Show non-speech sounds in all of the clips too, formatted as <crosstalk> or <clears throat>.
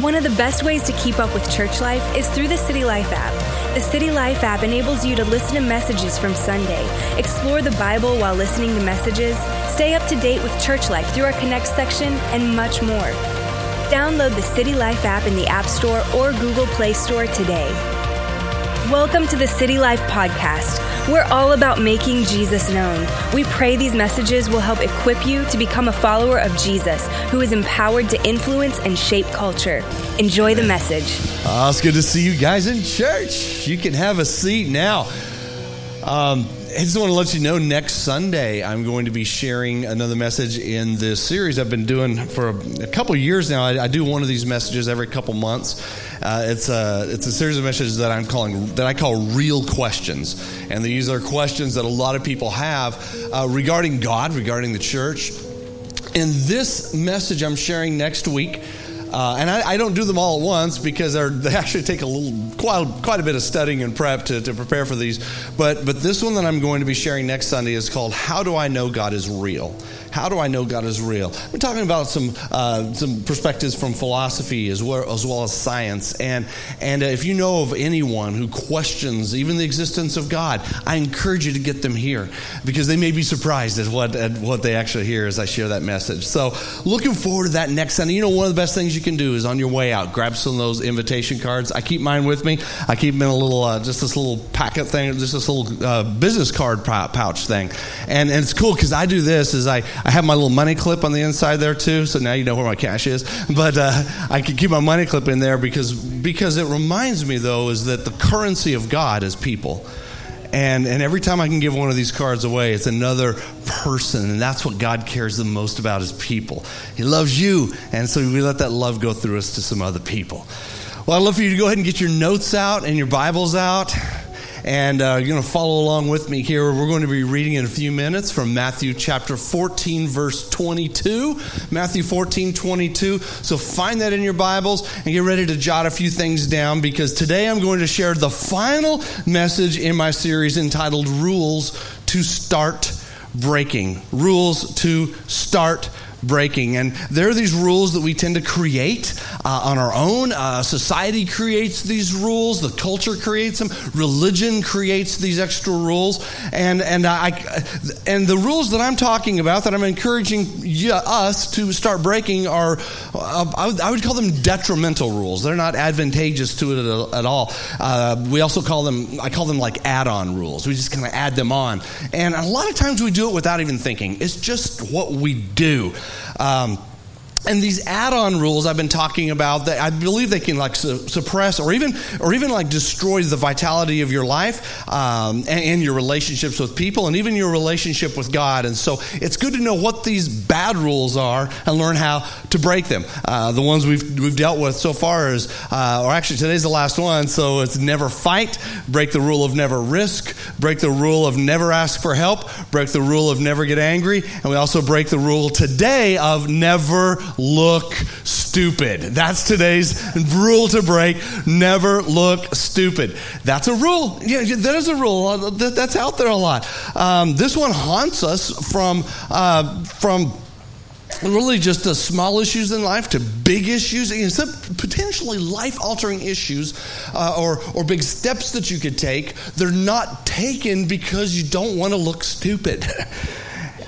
One of the best ways to keep up with church life is through the City Life app. The City Life app enables you to listen to messages from Sunday, explore the Bible while listening to messages, stay up to date with church life through our Connect section, and much more. Download the City Life app in the App Store or Google Play Store today. Welcome to the City Life Podcast. We're all about making Jesus known. We pray these messages will help equip you to become a follower of Jesus who is empowered to influence and shape culture. Enjoy the message. Oh, it's good to see you guys in church. You can have a seat now. Um, I just want to let you know next Sunday I'm going to be sharing another message in this series I've been doing for a, a couple years now. I, I, do one of these messages every couple months. Uh, it's a it's a series of messages that I'm calling that I call real questions, and these are questions that a lot of people have uh, regarding God, regarding the church. And this message I'm sharing next week. Uh, and I, I, don't do them all at once because they actually take a little, quite, quite a bit of studying and prep to, to prepare for these. But, but this one that I'm going to be sharing next Sunday is called How Do I Know God is Real? How do I know God is real? We're talking about some uh, some perspectives from philosophy as well as, well as science. And and uh, if you know of anyone who questions even the existence of God, I encourage you to get them here because they may be surprised at what at what they actually hear as I share that message. So looking forward to that next Sunday. You know, one of the best things you can do is on your way out, grab some of those invitation cards. I keep mine with me. I keep them in a little uh, just this little packet thing, just this little uh, business card pouch thing. And and it's cool because I do this is I I have my little money clip on the inside there too, so now you know where my cash is. But uh, I can keep my money clip in there because because it reminds me though is that the currency of God is people. And, and every time I can give one of these cards away, it's another person. And that's what God cares the most about is people. He loves you. And so we let that love go through us to some other people. Well, I'd love for you to go ahead and get your notes out and your Bibles out. And uh, you're going to follow along with me here. We're going to be reading in a few minutes from Matthew chapter 14, verse 22. Matthew 14, 22. So find that in your Bibles and get ready to jot a few things down because today I'm going to share the final message in my series entitled Rules to Start Breaking. Rules to Start breaking. And there are these rules that we tend to create uh, on our own. Uh, society creates these rules, the culture creates them, religion creates these extra rules. And, and, I, and the rules that I'm talking about, that I'm encouraging you, us to start breaking, are, uh, I, would, I, would, call them detrimental rules. They're not advantageous to it at, all. Uh, we also call them, I call them like add on rules. We just kind of add them on. And a lot of times we do it without even thinking. It's just what we do. Um, and these add-on rules I've been talking about that I believe they can like su- suppress or even or even like destroy the vitality of your life um, and, and, your relationships with people and even your relationship with God. And so it's good to know what these bad rules are and learn how to break them. Uh, the ones we've we've dealt with so far is, uh, or actually today's the last one. So it's never fight, break the rule of never risk, break the rule of never ask for help, break the rule of never get angry, and we also break the rule today of never look stupid. That's today's rule to break. Never look stupid. That's a rule. Yeah, that is a rule. That's out there a lot. Um, this one haunts us from uh, from really just the small issues in life to big issues, potentially life altering issues uh, or, or big steps that you could take. They're not taken because you don't want to look stupid. <laughs>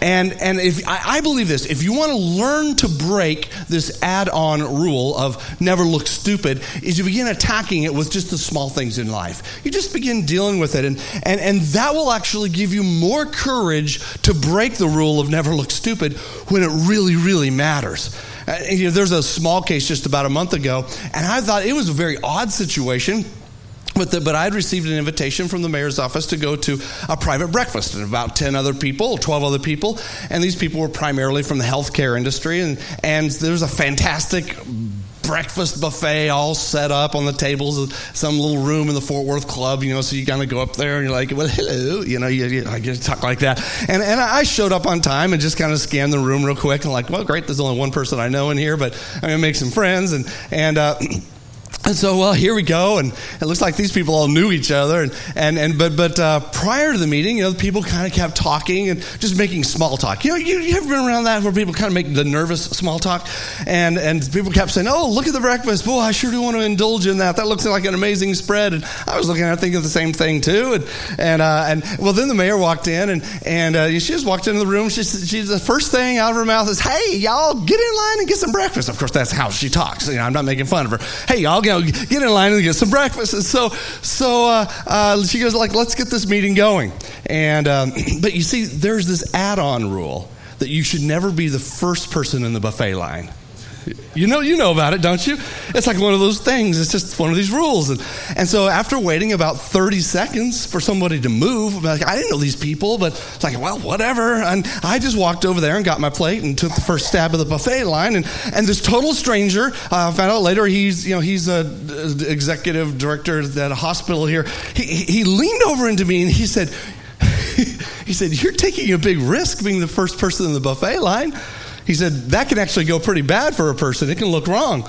And, and if, I, I believe this if you want to learn to break this add on rule of never look stupid, is you begin attacking it with just the small things in life. You just begin dealing with it, and, and, and that will actually give you more courage to break the rule of never look stupid when it really, really matters. Uh, you know, there's a small case just about a month ago, and I thought it was a very odd situation but, the, but I had received an invitation from the mayor's office to go to a private breakfast and about 10 other people, 12 other people. And these people were primarily from the healthcare industry. And, and there was a fantastic breakfast buffet all set up on the tables, of some little room in the Fort Worth Club, you know, so you kind of go up there and you're like, well, hello, you know, you, you, you talk like that. And, and I showed up on time and just kind of scanned the room real quick and like, well, great, there's only one person I know in here, but I'm going to make some friends. And, and, uh, <clears throat> and so, well, here we go, and it looks like these people all knew each other, and and, and but but uh, prior to the meeting, you know, people kind of kept talking and just making small talk. You know, you, you ever been around that where people kind of make the nervous small talk, and and people kept saying, "Oh, look at the breakfast! Boy, I sure do want to indulge in that. That looks like an amazing spread." And I was looking at it, thinking the same thing too, and and uh, and well, then the mayor walked in, and and uh, she just walked into the room. She she's the first thing out of her mouth is, "Hey, y'all, get in line and get some breakfast." Of course, that's how she talks. You know, I'm not making fun of her. Hey, y'all, go get in line and get some breakfast. And so, so uh, uh, she goes like, let's get this meeting going. And um, <clears throat> but you see, there's this add-on rule that you should never be the first person in the buffet line. You know, you know about it, don't you? It's like one of those things. It's just one of these rules. And, and so after waiting about 30 seconds for somebody to move, I'm like, I didn't know these people, but it's like, well, whatever. And I just walked over there and got my plate and took the first stab of the buffet line. And, and this total stranger, uh, found out later he's, you know, he's a, executive director at a hospital here. He, he leaned over into me and he said, <laughs> he said, you're taking a big risk being the first person in the buffet line. He said, that can actually go pretty bad for a person. It can look wrong.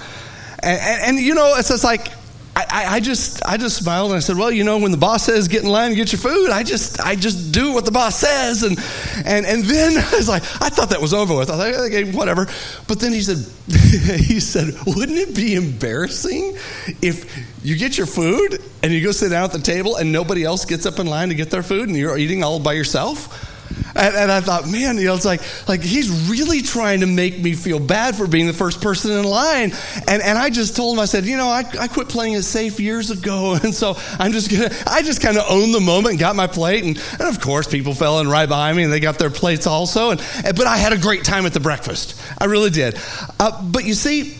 And, and, and you know, it's just like, I, I, just I just smiled and I said, well, you know, when the boss says get in line and get your food, I just I just do what the boss says, and and and then <laughs> I was like, I thought that was over with. I thought, okay, whatever. But then he said, <laughs> he said, wouldn't it be embarrassing if you get your food and you go sit down at the table and nobody else gets up in line to get their food and you're eating all by yourself? And, and, I thought, man, you know, it's like, like he's really trying to make me feel bad for being the first person in line. And, and I just told him, I said, you know, I, I quit playing it safe years ago. <laughs> And so I'm just going to, I just kind of owned the moment and got my plate. And, and of course, people fell in right behind me and they got their plates also. And, but I had a great time at the breakfast. I really did. Uh, but you see,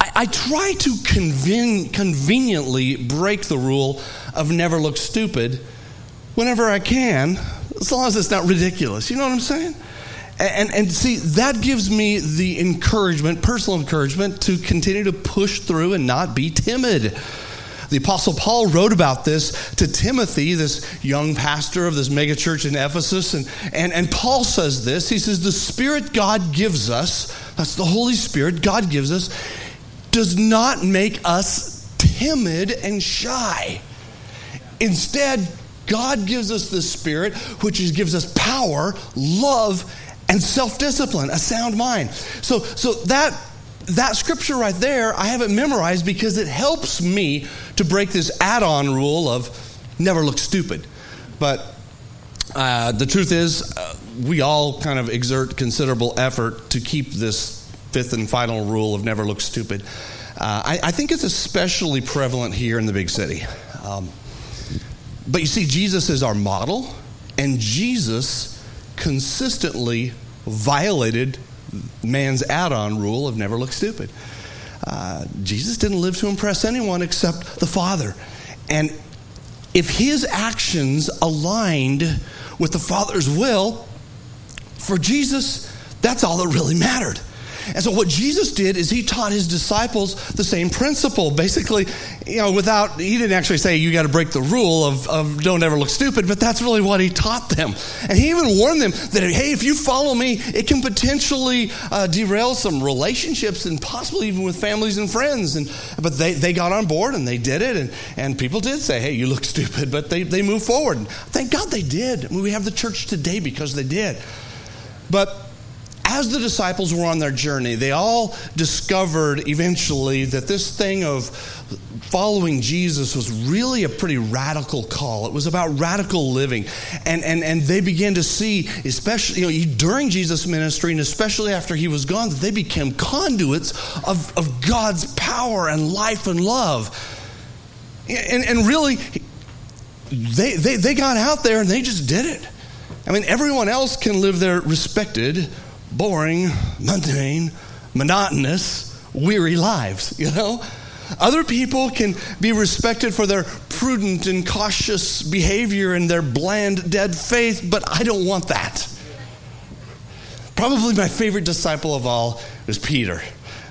I, I try to conven- conveniently break the rule of never look stupid whenever I can as long as it's not ridiculous. You know what I'm saying? And, and see, that gives me the encouragement, personal encouragement, to continue to push through and not be timid. The Apostle Paul wrote about this to Timothy, this young pastor of this megachurch in Ephesus. And, and, and Paul says this He says, The Spirit God gives us, that's the Holy Spirit God gives us, does not make us timid and shy. Instead, God gives us the Spirit, which is, gives us power, love, and self discipline, a sound mind. So, so that that scripture right there, I have it memorized because it helps me to break this add on rule of never look stupid. But uh, the truth is, uh, we all kind of exert considerable effort to keep this fifth and final rule of never look stupid. Uh, I, I, think it's especially prevalent here in the big city. Um, but you see, Jesus is our model, and Jesus consistently violated man's add on rule of never look stupid. Uh, Jesus didn't live to impress anyone except the Father. And if his actions aligned with the Father's will, for Jesus, that's all that really mattered. And so what Jesus did is he taught his disciples the same principle. Basically, you know, without, he didn't actually say you got to break the rule of, of don't ever look stupid, but that's really what he taught them. And he even warned them that, hey, if you follow me, it can potentially uh, derail some relationships and possibly even with families and friends. And, but they, they got on board and they did it. And, and people did say, hey, you look <laughs> stupid, but they, they moved forward. And Thank God they did. I mean, we have the church today because they did. But as the disciples were on their journey, they all discovered eventually that this thing of following Jesus was really a pretty radical call. It was about radical living. And, and, and they began to see, especially you know, during Jesus' ministry, and especially after he was gone, that they became conduits of, of God's power and life and love. And, and really, they, they, they got out there and they just did it. I mean, everyone else can live their respected, boring, mundane, monotonous, weary lives, you know? Other people can be respected for their prudent and cautious behavior and their bland, dead faith, but I don't want that. Probably my favorite disciple of all is Peter.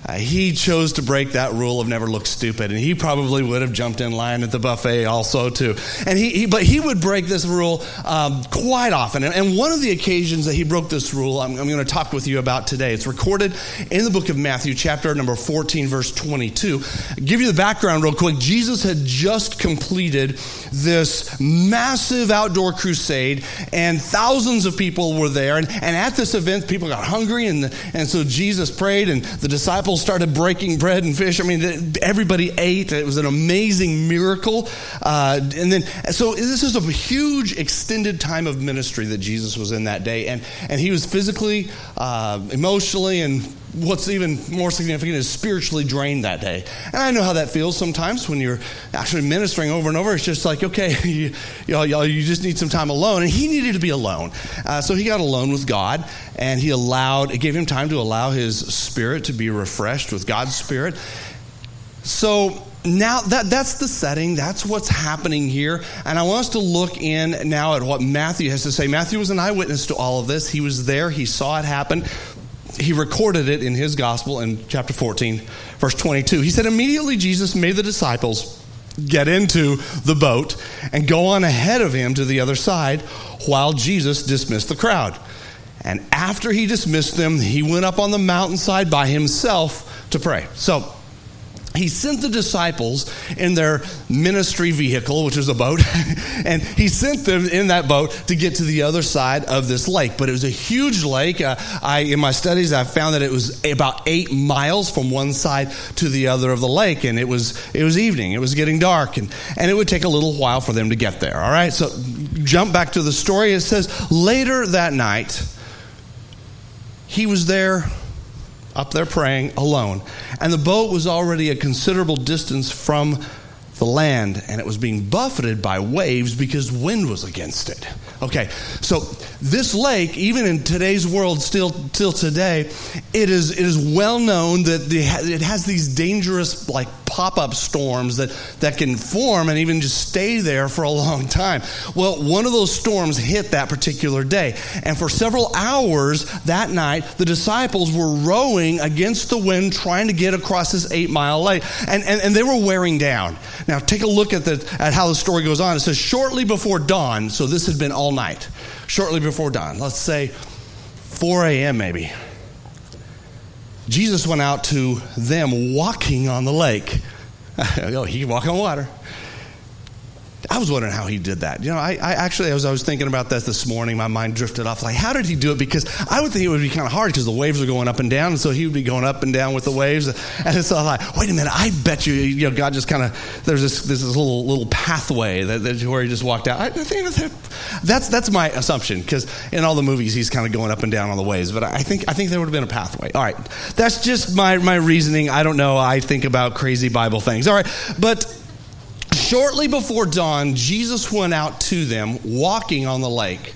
Uh, he chose to break that rule of never look stupid, and he probably would have jumped in line at the buffet also too. And he, he but he would break this rule um, quite often. And, and, one of the occasions that he broke this rule, I'm, I'm going to talk with you about today. It's recorded in the book of Matthew, chapter number 14, verse 22. I'll give you the background real quick. Jesus had just completed this massive outdoor crusade, and thousands of people were there. And, and at this event, people got hungry, and and so Jesus prayed, and the disciples disciples started breaking bread and fish. I mean, everybody ate. It was an amazing miracle. Uh, and then, so this is a huge extended time of ministry that Jesus was in that day. And, and he was physically, uh, emotionally, and what's even more significant is spiritually drained that day. And I know how that feels sometimes when you're actually ministering over and over. It's just like, okay, <laughs> you, you, know, you just need some time alone. And he needed to be alone. Uh, so he got alone with God and he allowed, it gave him time to allow his spirit to be refreshed with God's spirit. So now that that's the setting that's what's happening here and i want us to look in now at what matthew has to say matthew was an eyewitness to all of this he was there he saw it happen he recorded it in his gospel in chapter 14, verse 22. He said, Immediately Jesus made the disciples get into the boat and go on ahead of him to the other side while Jesus dismissed the crowd. And after he dismissed them, he went up on the mountainside by himself to pray. So, he sent the disciples in their ministry vehicle, which was a boat, <laughs> and he sent them in that boat to get to the other side of this lake. But it was a huge lake. Uh, I, in my studies, I found that it was about eight miles from one side to the other of the lake, and it was it was evening. It was getting dark, and and it would take a little while for them to get there. All right, so jump back to the story. It says later that night, he was there up there praying alone. And the boat was already a considerable distance from the land and it was being buffeted by waves because wind was against it. Okay, so this lake, even in today's world, still till today, it is it is well known that it has these dangerous like pop up storms that that can form and even just stay there for a long time. Well, one of those storms hit that particular day, and for several hours that night, the disciples were rowing against the wind, trying to get across this eight mile lake, and and, and they were wearing down. Now, take a look at, the, at how the story goes on. It says, shortly before dawn, so this had been all night, shortly before dawn, let's say 4 a.m. maybe, Jesus went out to them walking on the lake. <laughs> oh, he can walk on water. I was wondering how he did that. You know, I, I, actually, as I was thinking about that this morning, my mind drifted off. Like, how did he do it? Because I would think it would be kind of hard because the waves are going up and down, and so he would be going up and down with the waves. And so I'm like, wait a minute, I bet you, you know, God just kind of there's this this little little pathway that, that where he just walked out. I think that's that's my assumption because in all the movies he's kind of going up and down on the waves. But I think I think there would have been a pathway. All right, that's just my my reasoning. I don't know. I think about crazy Bible things. All right, but Shortly before dawn, Jesus went out to them walking on the lake.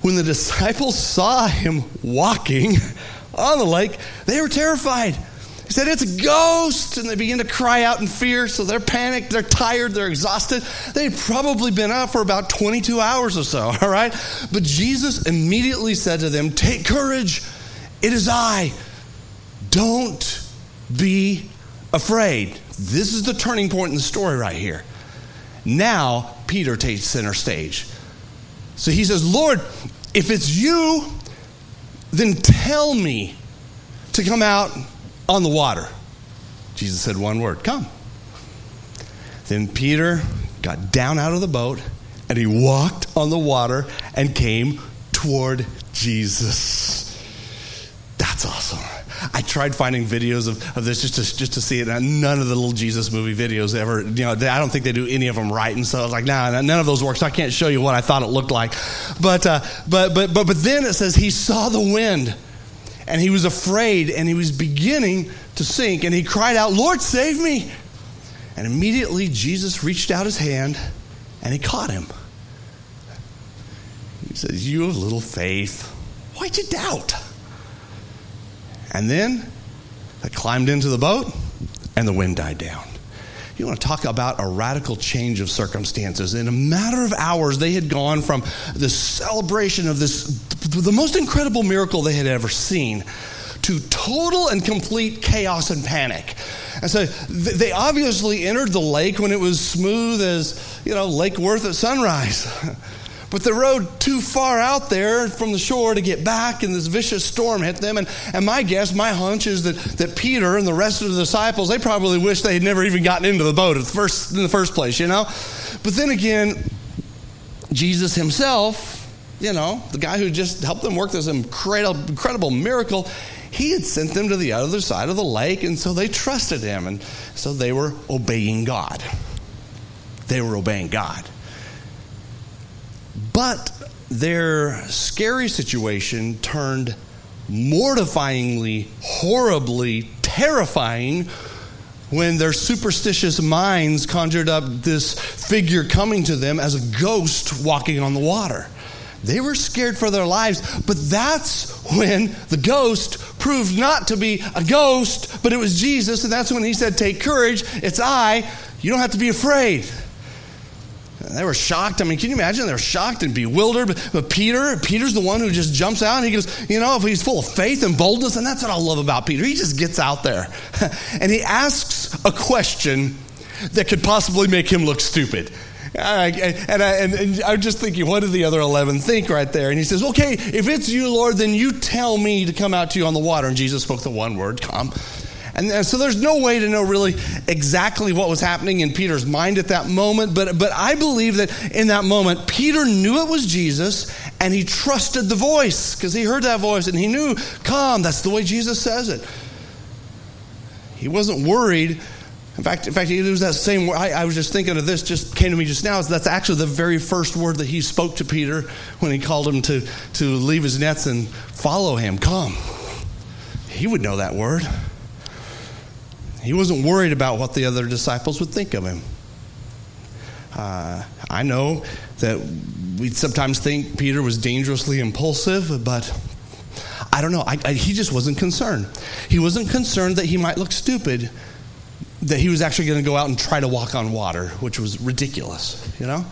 When the <laughs> disciples saw him walking on the lake, they were terrified. He said, It's a ghost. And they begin to cry out in fear. So they're panicked, they're tired, they're exhausted. They'd probably been up for about 22 hours or so, <laughs> all right? But Jesus immediately said to them, Take courage. It is I. Don't be afraid. This is the turning point in the story right here. Now, Peter takes center stage. So he says, Lord, if it's you, then tell me to come out on the water. Jesus said one word, come. Then Peter got down out of the boat and he walked on the water and came toward Jesus. That's awesome. I tried finding videos of, of this just to, just to see it. And none of the little Jesus movie videos ever, you know, they, I don't think they do any of them right. And so I was like, nah, none of those work. So I can't show you what I thought it looked like. But, uh, but, but, but, but then it says he saw the wind and he was afraid and he was beginning to sink and he cried out, Lord, save me. And immediately Jesus reached out his hand and he caught him. He says, You have little faith. Why'd you doubt? And then they climbed into the boat and the wind died down. You want to talk about a radical change of circumstances. In a matter of hours, they had gone from the celebration of this, the most incredible miracle they had ever seen, to total and complete chaos and panic. And so they obviously entered the lake when it was smooth as, you know, Lake Worth at sunrise. <laughs> But the rowed too far out there from the shore to get back, and this vicious storm hit them. And, and my guess, my hunch is that, that Peter and the rest of the disciples, they probably wish they had never even gotten into the boat at first, in the first place, you know? But then again, Jesus himself, you know, the guy who just helped them work this incredible, incredible miracle, he had sent them to the other side of the lake, and so they trusted him. And so they were obeying God. They were obeying God. But their scary situation turned mortifyingly, horribly terrifying when their superstitious minds conjured up this figure coming to them as a ghost walking on the water. They were scared for their lives, but that's when the ghost proved not to be a ghost, but it was Jesus, and that's when he said, Take courage, it's I, you don't have to be afraid. They were shocked. I mean, can you imagine? They were shocked and bewildered. But, but, Peter, Peter's the one who just jumps out and he goes, you know, if he's full of faith and boldness, and that's what I love about Peter. He just gets out there <laughs> and he asks a question that could possibly make him look stupid. and, I, and, and I'm just thinking, what did the other 11 think right there? And he says, okay, if it's you, Lord, then you tell me to come out to you on the water. And Jesus spoke the one word, come. And, so there's no way to know really exactly what was happening in Peter's mind at that moment, but, but I believe that in that moment, Peter knew it was Jesus and he trusted the voice because he heard that voice and he knew, come, that's the way Jesus says it. He wasn't worried. In fact, in fact, it was that same word. I, I, was just thinking of this, just came to me just now. That's actually the very first word that he spoke to Peter when he called him to, to leave his nets and follow him. Come. He would know that word. He wasn't worried about what the other disciples would think of him. Uh, I know that we sometimes think Peter was dangerously impulsive, but I don't know. I, I, he just wasn't concerned. He wasn't concerned that he might look stupid, that he was actually going to go out and try to walk on water, which was ridiculous, you know?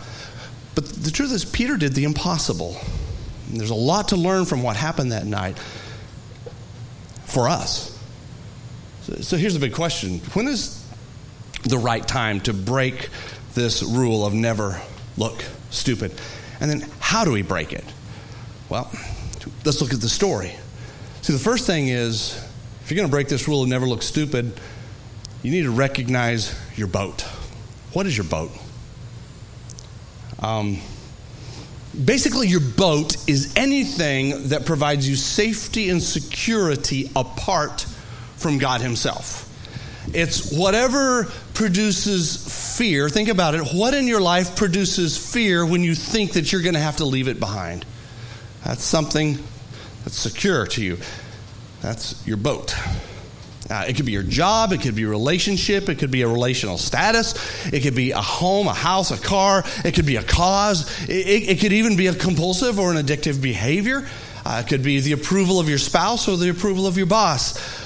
But the truth is, Peter did the impossible. And there's a lot to learn from what happened that night for us. So here's the big question When is the right time to break this rule of never look stupid? And then how do we break it? Well, let's look at the story. See, the first thing is if you're going to break this rule of never look stupid, you need to recognize your boat. What is your boat? Um, basically, your boat is anything that provides you safety and security apart from God Himself. It's whatever produces fear. Think about it. What in your life produces fear when you think that you're going to have to leave it behind? That's something that's secure to you. That's your boat. Uh, it could be your job, it could be a relationship, it could be a relational status, it could be a home, a house, a car, it could be a cause, it, it, it could even be a compulsive or an addictive behavior. Uh, it could be the approval of your spouse or the approval of your boss.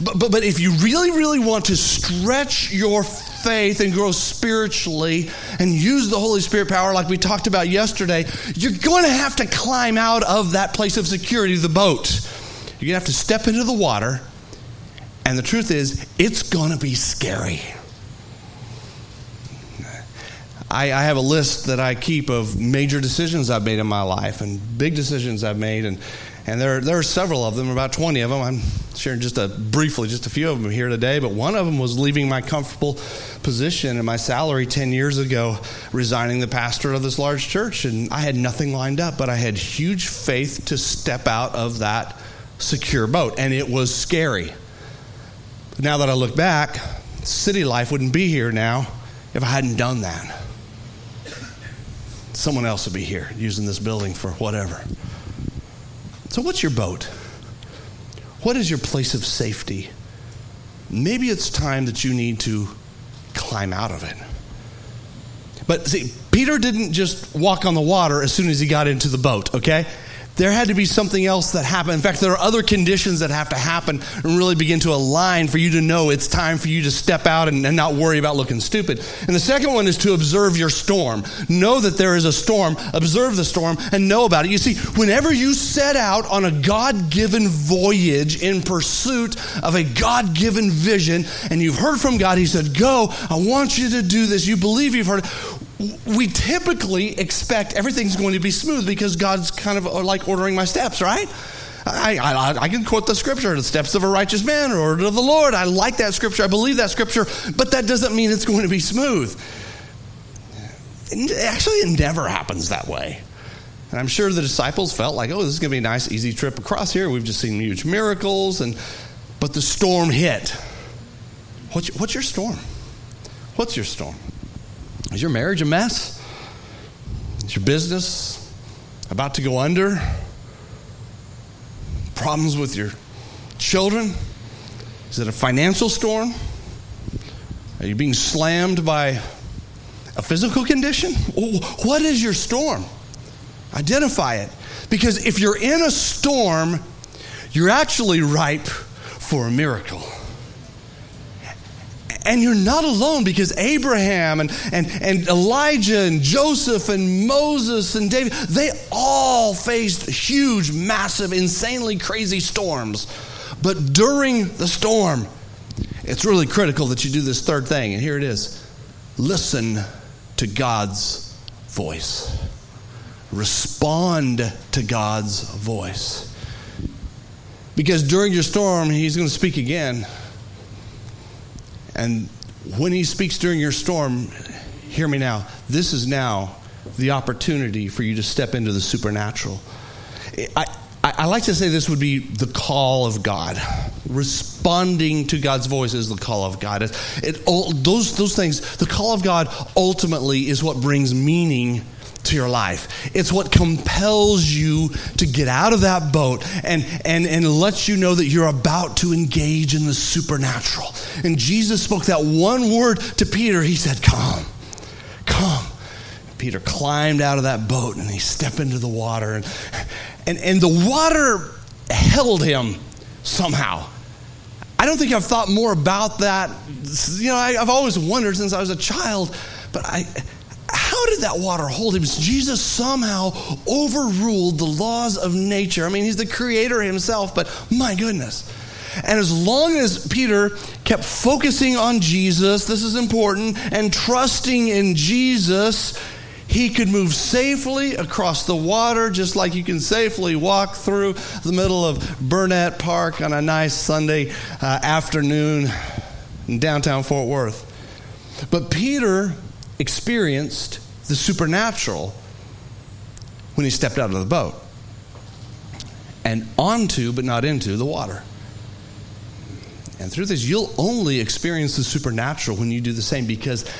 But, but, but if you really, really want to stretch your faith and grow spiritually and use the Holy Spirit power like we talked about yesterday, you're going to have to climb out of that place of security, the boat. You're going to have to step into the water. And the truth is, it's going to be scary. I, I, have a list that I keep of major decisions I've made in my life and big decisions I've made. And, and there, there are several of them, about 20 of them. I'm sharing just a, briefly just a few of them here today, but one of them was leaving my comfortable position and my salary 10 years ago, resigning the pastor of this large church. And I had nothing lined up, but I had huge faith to step out of that secure boat. And it was scary. Now that I look back, city life wouldn't be here now if I hadn't done that someone else would be here using this building for whatever. So, what's your boat? What is your place of safety? Maybe it's time that you need to climb out of it. But see, Peter didn't just walk on the water as soon as he got into the boat, okay? There had to be something else that happened. In fact, there are other conditions that have to happen and really begin to align for you to know it's time for you to step out and, and, not worry about looking stupid. And the second one is to observe your storm. Know that there is a storm, observe the storm, and know about it. You see, whenever you set out on a God given voyage in pursuit of a God given vision, and you've heard from God, He said, Go, I want you to do this. You believe you've heard it we typically expect everything's going to be smooth because God's kind of uh, like ordering my steps, right? I, I, I, can quote the scripture, the steps of a righteous man are ordered of the Lord. I like that scripture. I believe that scripture, but that doesn't mean it's going to be smooth. Actually, it never happens that way. And I'm sure the disciples felt like, oh, this is going to be a nice, easy trip across here. We've just seen huge miracles. And, but the storm hit. What's, what's your storm? What's your storm? Is your marriage a mess? Is your business about to go under? Problems with your children? Is it a financial storm? Are you being slammed by a physical condition? What is your storm? Identify it. Because if you're in a storm, you're actually ripe for a miracle. And you're not alone because Abraham and, and, and Elijah and Joseph and Moses and David, they all faced huge, massive, insanely crazy storms. But during the storm, it's really critical that you do this third thing. And here it is listen to God's voice, respond to God's voice. Because during your storm, He's going to speak again. And when he speaks during your storm, hear me now. This is now the opportunity for you to step into the supernatural. I, I, I, like to say this would be the call of God. Responding to God's voice is the call of God. It, it, those, those things, the call of God ultimately is what brings meaning to your life. It's what compels you to get out of that boat and, and, and lets you know that you're about to engage in the supernatural. And Jesus spoke that one word to Peter. He said, Come, come. Peter climbed out of that boat and he stepped into the water. And, and, and the water held him somehow. I don't think I've thought more about that. You know, I, have always wondered since I was a child, but I, did that water hold him? Jesus somehow overruled the laws of nature. I mean, he's the creator himself, but my goodness. And as long as Peter kept focusing on Jesus, this is important, and trusting in Jesus, he could move safely across the water, just like you can safely walk through the middle of Burnett Park on a nice Sunday uh, afternoon in downtown Fort Worth. But Peter experienced the supernatural when he stepped out of the boat and onto, but not into, the water. And through this, you'll only experience the supernatural when you do the same because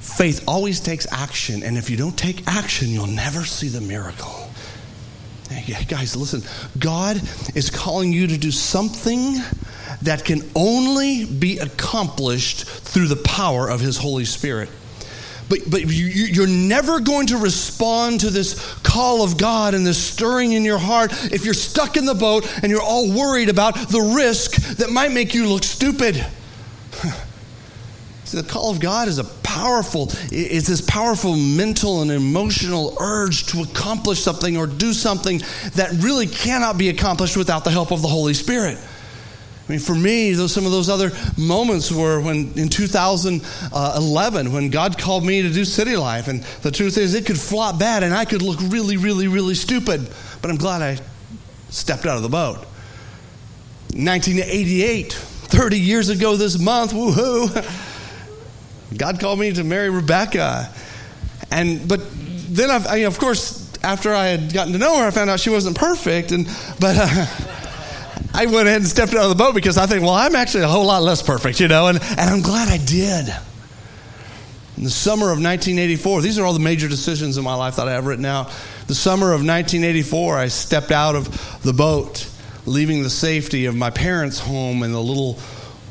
faith always takes action. And if you don't take action, you'll never see the miracle. Hey, guys, listen. God is calling you to do something that can only be accomplished through the power of His Holy Spirit. But, but you, you're never going to respond to this call of God and this stirring in your heart if you're stuck in the boat and you're all worried about the risk that might make you look stupid. <laughs> See, the call of God is a powerful, it's this powerful mental and emotional urge to accomplish something or do something that really cannot be accomplished without the help of the Holy Spirit. I mean, for me, those some of those other moments were when in 2011 when God called me to do City Life, and the truth is, it could flop bad, and I could look really, really, really stupid. But I'm glad I stepped out of the boat. 1988, 30 years ago this month, woohoo! <laughs> God called me to marry Rebecca, and but then I've, I, of course, after I had gotten to know her, I found out she wasn't perfect, and but. Uh, <laughs> I went ahead and stepped out of the boat because I think, well, I'm actually a whole lot less perfect, you know, and, and I'm glad I did. In the summer of 1984, these are all the major decisions in my life that I have written out. The summer of 1984, I stepped out of the boat, leaving the safety of my parents' home and the little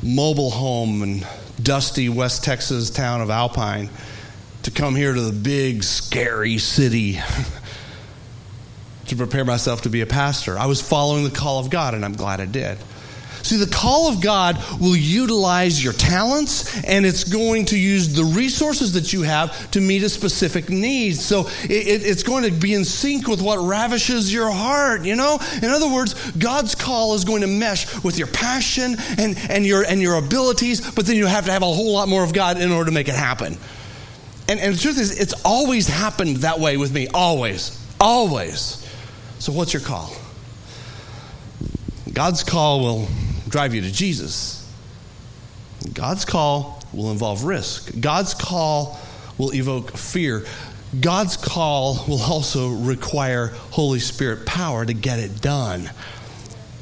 mobile home in dusty West Texas town of Alpine to come here to the big, scary city <laughs> to prepare myself to be a pastor. I was following the call of God, and I'm glad I did. See, the call of God will utilize your talents and it's going to use the resources that you have to meet a specific need. So it, it's going to be in sync with what ravishes your heart, you know? In other words, God's call is going to mesh with your passion and, and, your, and your abilities, but then you have to have a whole lot more of God in order to make it happen. And, and the truth is, it's always happened that way with me. Always. Always. So, what's your call? God's call will drive you to Jesus. God's call will involve risk. God's call will evoke fear. God's call will also require Holy Spirit power to get it done.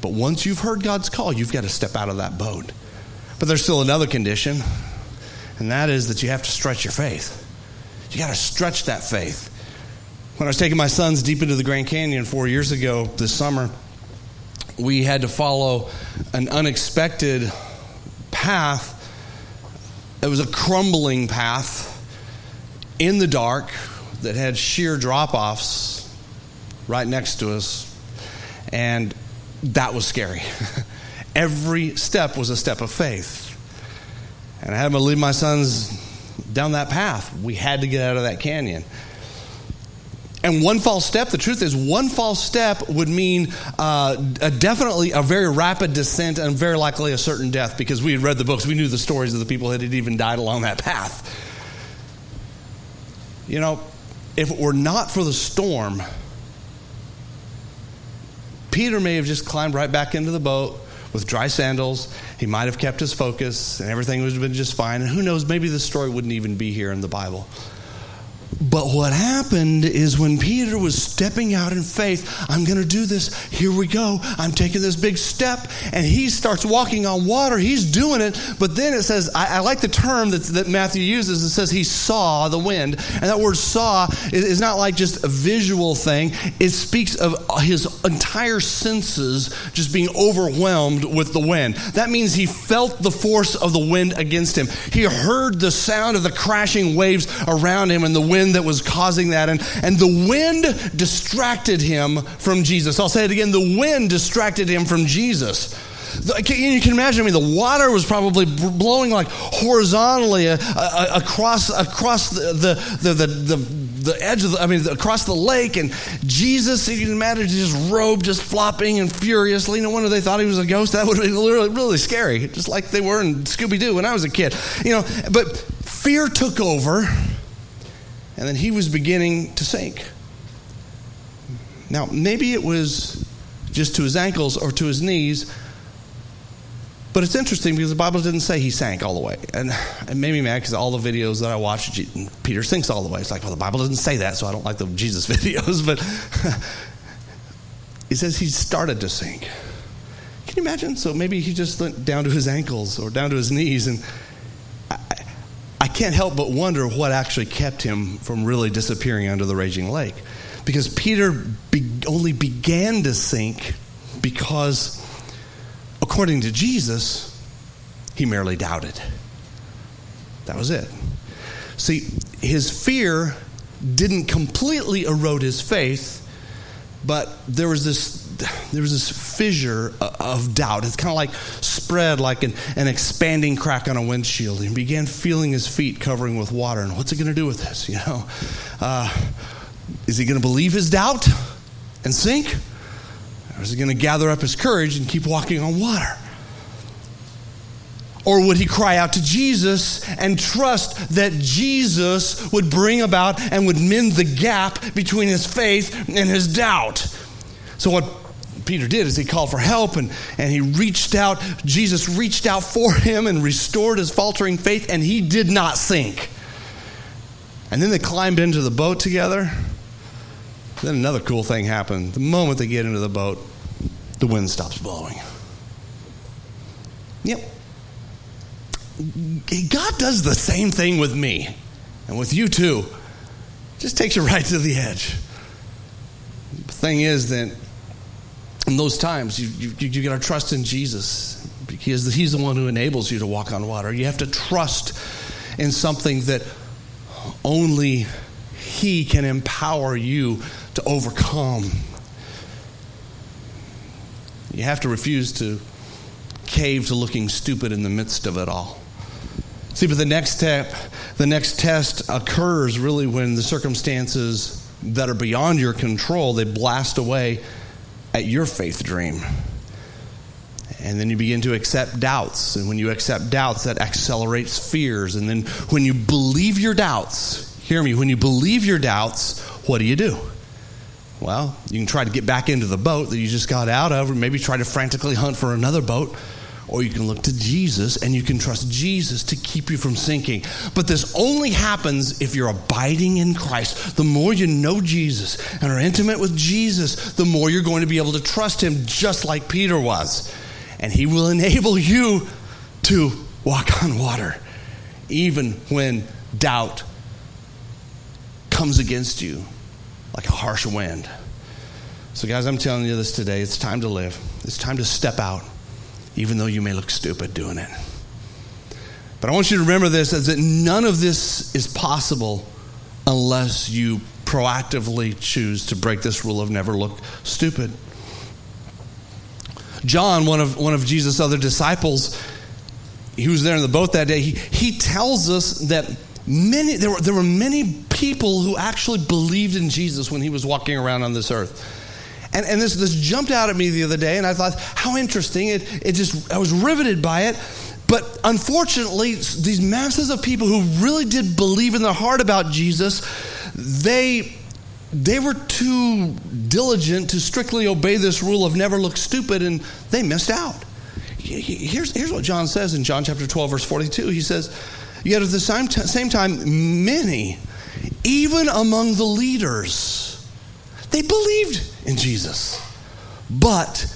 But once you've heard God's call, you've got to step out of that boat. But there's still another condition, and that is that you have to stretch your faith. You got to stretch that faith. When I was taking my sons deep into the Grand Canyon four years ago this summer, we had to follow an unexpected path. It was a crumbling path in the dark that had sheer drop offs right next to us. And that was scary. <laughs> Every step was a step of faith. And I had to lead my sons down that path. We had to get out of that canyon. And one false step, the truth is, one false step would mean uh, a definitely a very rapid descent and very likely a certain death because we had read the books. We knew the stories of the people that had even died along that path. You know, if it were not for the storm, Peter may have just climbed right back into the boat with dry sandals. He might have kept his focus and everything would have been just fine. And who knows, maybe the story wouldn't even be here in the Bible. But what happened is when Peter was stepping out in faith, I'm going to do this. Here we go. I'm taking this big step. And he starts walking on water. He's doing it. But then it says, I, I like the term that, that Matthew uses. It says he saw the wind. And that word saw is, is not like just a visual thing, it speaks of his entire senses just being overwhelmed with the wind. That means he felt the force of the wind against him. He heard the sound of the crashing waves around him and the wind that was causing that. And, and the wind distracted him from Jesus. I'll say it again the wind distracted him from Jesus. You can imagine, I mean, the water was probably blowing like horizontally uh, uh, across, across the, the, the, the, the edge of the, I mean, across the lake. And Jesus, you can imagine his robe just flopping and furiously. No wonder they thought he was a ghost. That would been really, really scary, just like they were in Scooby Doo when I was a kid. You know, but fear took over and then he was beginning to sink. Now, maybe it was just to his ankles or to his knees, but it's interesting because the Bible didn't say he sank all the way. And it made me mad because all the videos that I watched, Peter sinks all the way. It's like, well, the Bible doesn't say that, so I don't like the Jesus <laughs> videos. But <laughs> it says he started to sink. Can you imagine? So maybe he just went down to his ankles or down to his knees and can't help but wonder what actually kept him from really disappearing under the raging lake. Because Peter be- only began to sink because, according to Jesus, he merely doubted. That was it. See, his fear didn't completely erode his faith, but there was this there was this fissure of doubt. It's kind of like spread like an, an expanding crack on a windshield. He began feeling his feet covering with water. And what's he going to do with this? You know, uh, is he going to believe his doubt and sink, or is he going to gather up his courage and keep walking on water? Or would he cry out to Jesus and trust that Jesus would bring about and would mend the gap between his faith and his doubt? So, what Peter did is he called for help and, and he reached out. Jesus reached out for him and restored his faltering faith, and he did not sink. And then they climbed into the boat together. Then another cool thing happened. The moment they get into the boat, the wind stops blowing. Yep. God does the same thing with me and with you too. Just takes you <laughs> right to the edge. The thing is that in those times, you, you, you got to trust in Jesus because he's the one who enables you to walk on water. You have to trust in something that only he can empower you to overcome. You have to refuse to cave to looking stupid in the midst of it all. See, but the next step, the next test occurs really when the circumstances that are beyond your control, they blast away at your faith dream. And then you begin to accept doubts. And when you accept doubts, that accelerates fears. And then when you believe your doubts, hear me, when you believe your doubts, what do you do? Well, you can try to get back into the boat that you just got out of, or maybe try to frantically hunt for another boat. Or you can look to Jesus and you can trust Jesus to keep you from sinking. But this only happens if you're abiding in Christ. The more you know Jesus and are intimate with Jesus, the more you're going to be able to trust Him, just like Peter was. And He will enable you to walk on water, even when doubt comes against you like a harsh wind. So, guys, I'm telling you this today. It's time to live, it's time to step out even though you may look stupid doing it. But I want you to remember this is that none of this is possible unless you proactively choose to break this rule of never look stupid. John, one of, one of Jesus' other disciples, he was there in the boat that day. He, he tells us that many, there, were, there were many people who actually believed in Jesus when he was walking around on this earth. And, and this, this jumped out at me the other day, and I thought, how interesting. It, it just, I was riveted by it. But unfortunately, these masses of people who really did believe in their heart about Jesus, they, they were too diligent to strictly obey this rule of never look stupid, and they missed out. Here's, here's what John says in John chapter 12, verse 42. He says, Yet at the same, t- same time, many, even among the leaders, they believed in Jesus. But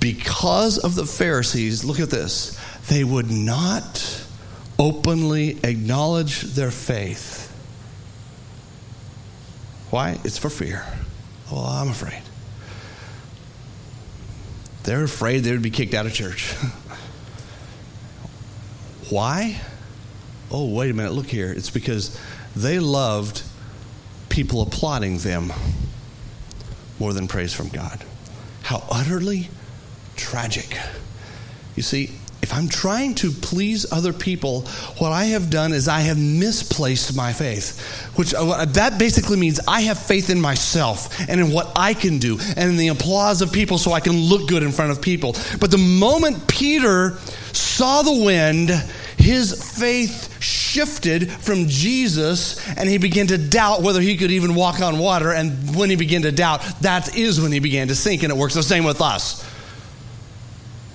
because of the Pharisees, look at this, they would not openly acknowledge their faith. Why? It's for fear. Well, I'm afraid. They're afraid they would be kicked out of church. <laughs> Why? Oh, wait a minute, look here. It's because they loved people applauding them more than praise from God. How utterly tragic. You see, if I'm trying to please other people, what I have done is I have misplaced my faith. Which uh, that basically means I have faith in myself and in what I can do and in the applause of people so I can look good in front of people. But the moment Peter saw the wind, his faith shifted from Jesus and he began to doubt whether he could even walk on water. And when he began to doubt, that is when he began to sink. And it works the same with us.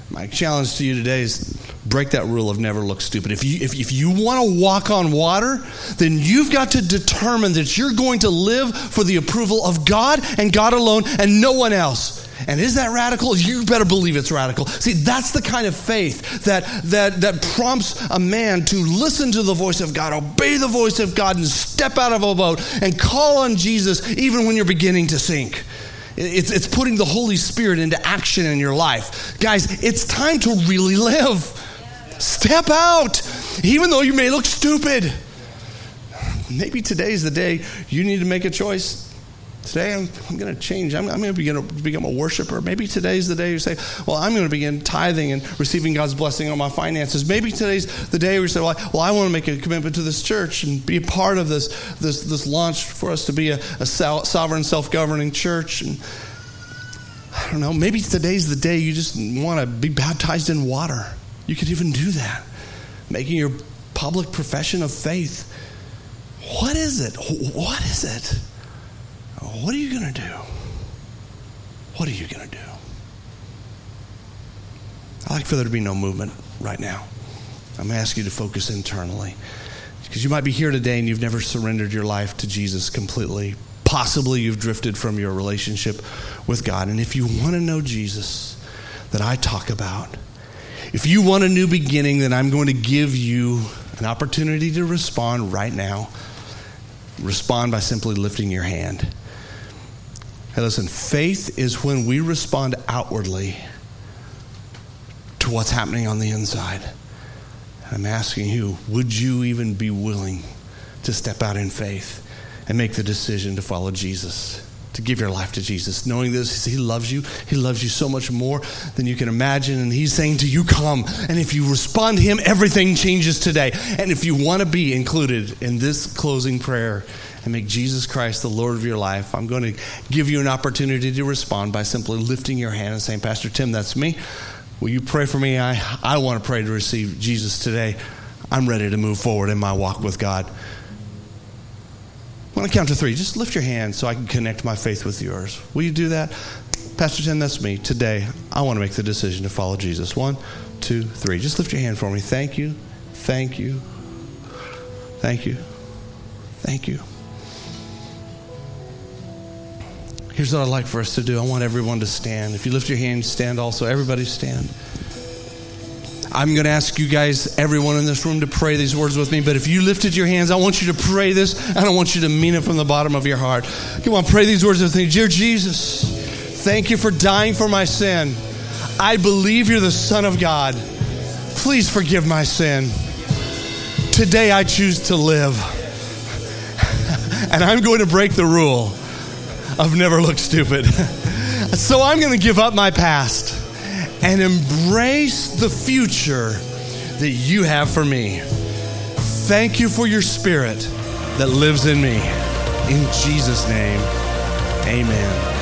My challenge to you today is break that rule of never look stupid. If you, if, if you want to walk on water, then you've got to determine that you're going to live for the approval of God and God alone and no one else. And is that radical? You better believe it's radical. See, that's the kind of faith that, that, that prompts a man to listen to the voice of God, obey the voice of God, and step out of a boat and call on Jesus even when you're beginning to sink. It's, it's putting the Holy Spirit into action in your life. Guys, it's time to really live. Step out, even though you may look stupid. Maybe today's the day you need to make a choice Today I'm, I'm going to change. I'm, I'm going to begin to become a worshiper. Maybe today's the day you say, Well, I'm going to begin tithing and receiving God's blessing on my finances. Maybe today's the day where you say, Well, I, well, I want to make a commitment to this church and be a part of this, this, this launch for us to be a, a sovereign, self governing church. And I don't know, maybe today's the day you just want to be baptized in water. You could even do that, making your public profession of faith. What is it? What is it? What are you going to do? What are you going to do? I like for there to be no movement right now. I'm asking you to focus internally. Because you might be here today and you've never surrendered your life to Jesus completely. Possibly you've drifted from your relationship with God. And if you want to know Jesus that I talk about, if you want a new beginning, then I'm going to give you an opportunity to respond right now. Respond by simply lifting your hand. Hey, listen, faith is when we respond outwardly to what's happening on the inside. I'm asking you, would you even be willing to step out in faith and make the decision to follow Jesus to give your life to Jesus. Knowing this, He loves you. He loves you so much more than you can imagine. And He's saying to you, Come. And if you respond to Him, everything changes today. And if you want to be included in this closing prayer, and make Jesus Christ the Lord of your life, I'm going to give you an opportunity to respond by simply lifting your hand and saying, Pastor Tim, that's me. Will you pray for me? I, I want to pray to receive Jesus today. I'm ready to move forward in my walk with God. When I count to three, just lift your hand so I can connect my faith with yours. Will you do that? Pastor Tim, that's me. Today, I want to make the decision to follow Jesus. One, two, three. Just lift your hand for me. Thank you. Thank you. Thank you. Thank you. Here's what I'd like for us to do. I want everyone to stand. If you lift your hand, stand also. Everybody stand. I'm going to ask you guys, everyone in this room, to pray these words with me. But if you lifted your hands, I want you to pray this. I don't want you to mean it from the bottom of your heart. Come on, pray these words with me. Dear Jesus, thank you for dying for my sin. I believe you're the Son of God. Please forgive my sin. Today I choose to live. <laughs> and I'm going to break the rule I've never looked stupid. <laughs> so I'm going to give up my past and embrace the future that you have for me. Thank you for your spirit that lives in me. In Jesus' name, amen.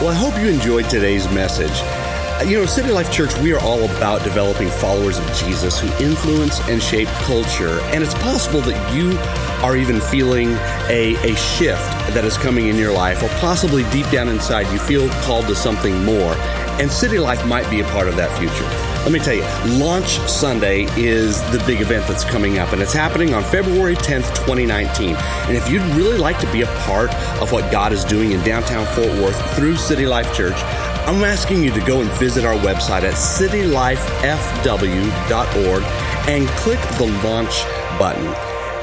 Well, I hope you enjoyed today's message. Uh, you know, City Life Church, we are all about developing followers of Jesus who influence and shape culture. And it's possible that you are even feeling a, a shift that is coming in your life, or possibly deep down inside, you feel called to something more. And City Life might be a part of that future. Let me tell you, Launch Sunday is the big event that's coming up, and it's happening on February 10th, 2019. And if you'd really like to be a part of what God is doing in downtown Fort Worth through City Life Church, I'm asking you to go and visit our website at citylifefw.org and click the launch button.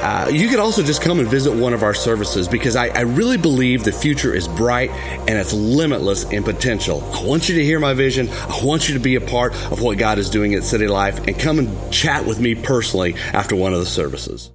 Uh, you could also just come and visit one of our services because I, I, really believe the future is bright and it's limitless in potential. I want you to hear my vision. I want you to be a part of what God is doing at City Life and come and chat with me personally after one of the services.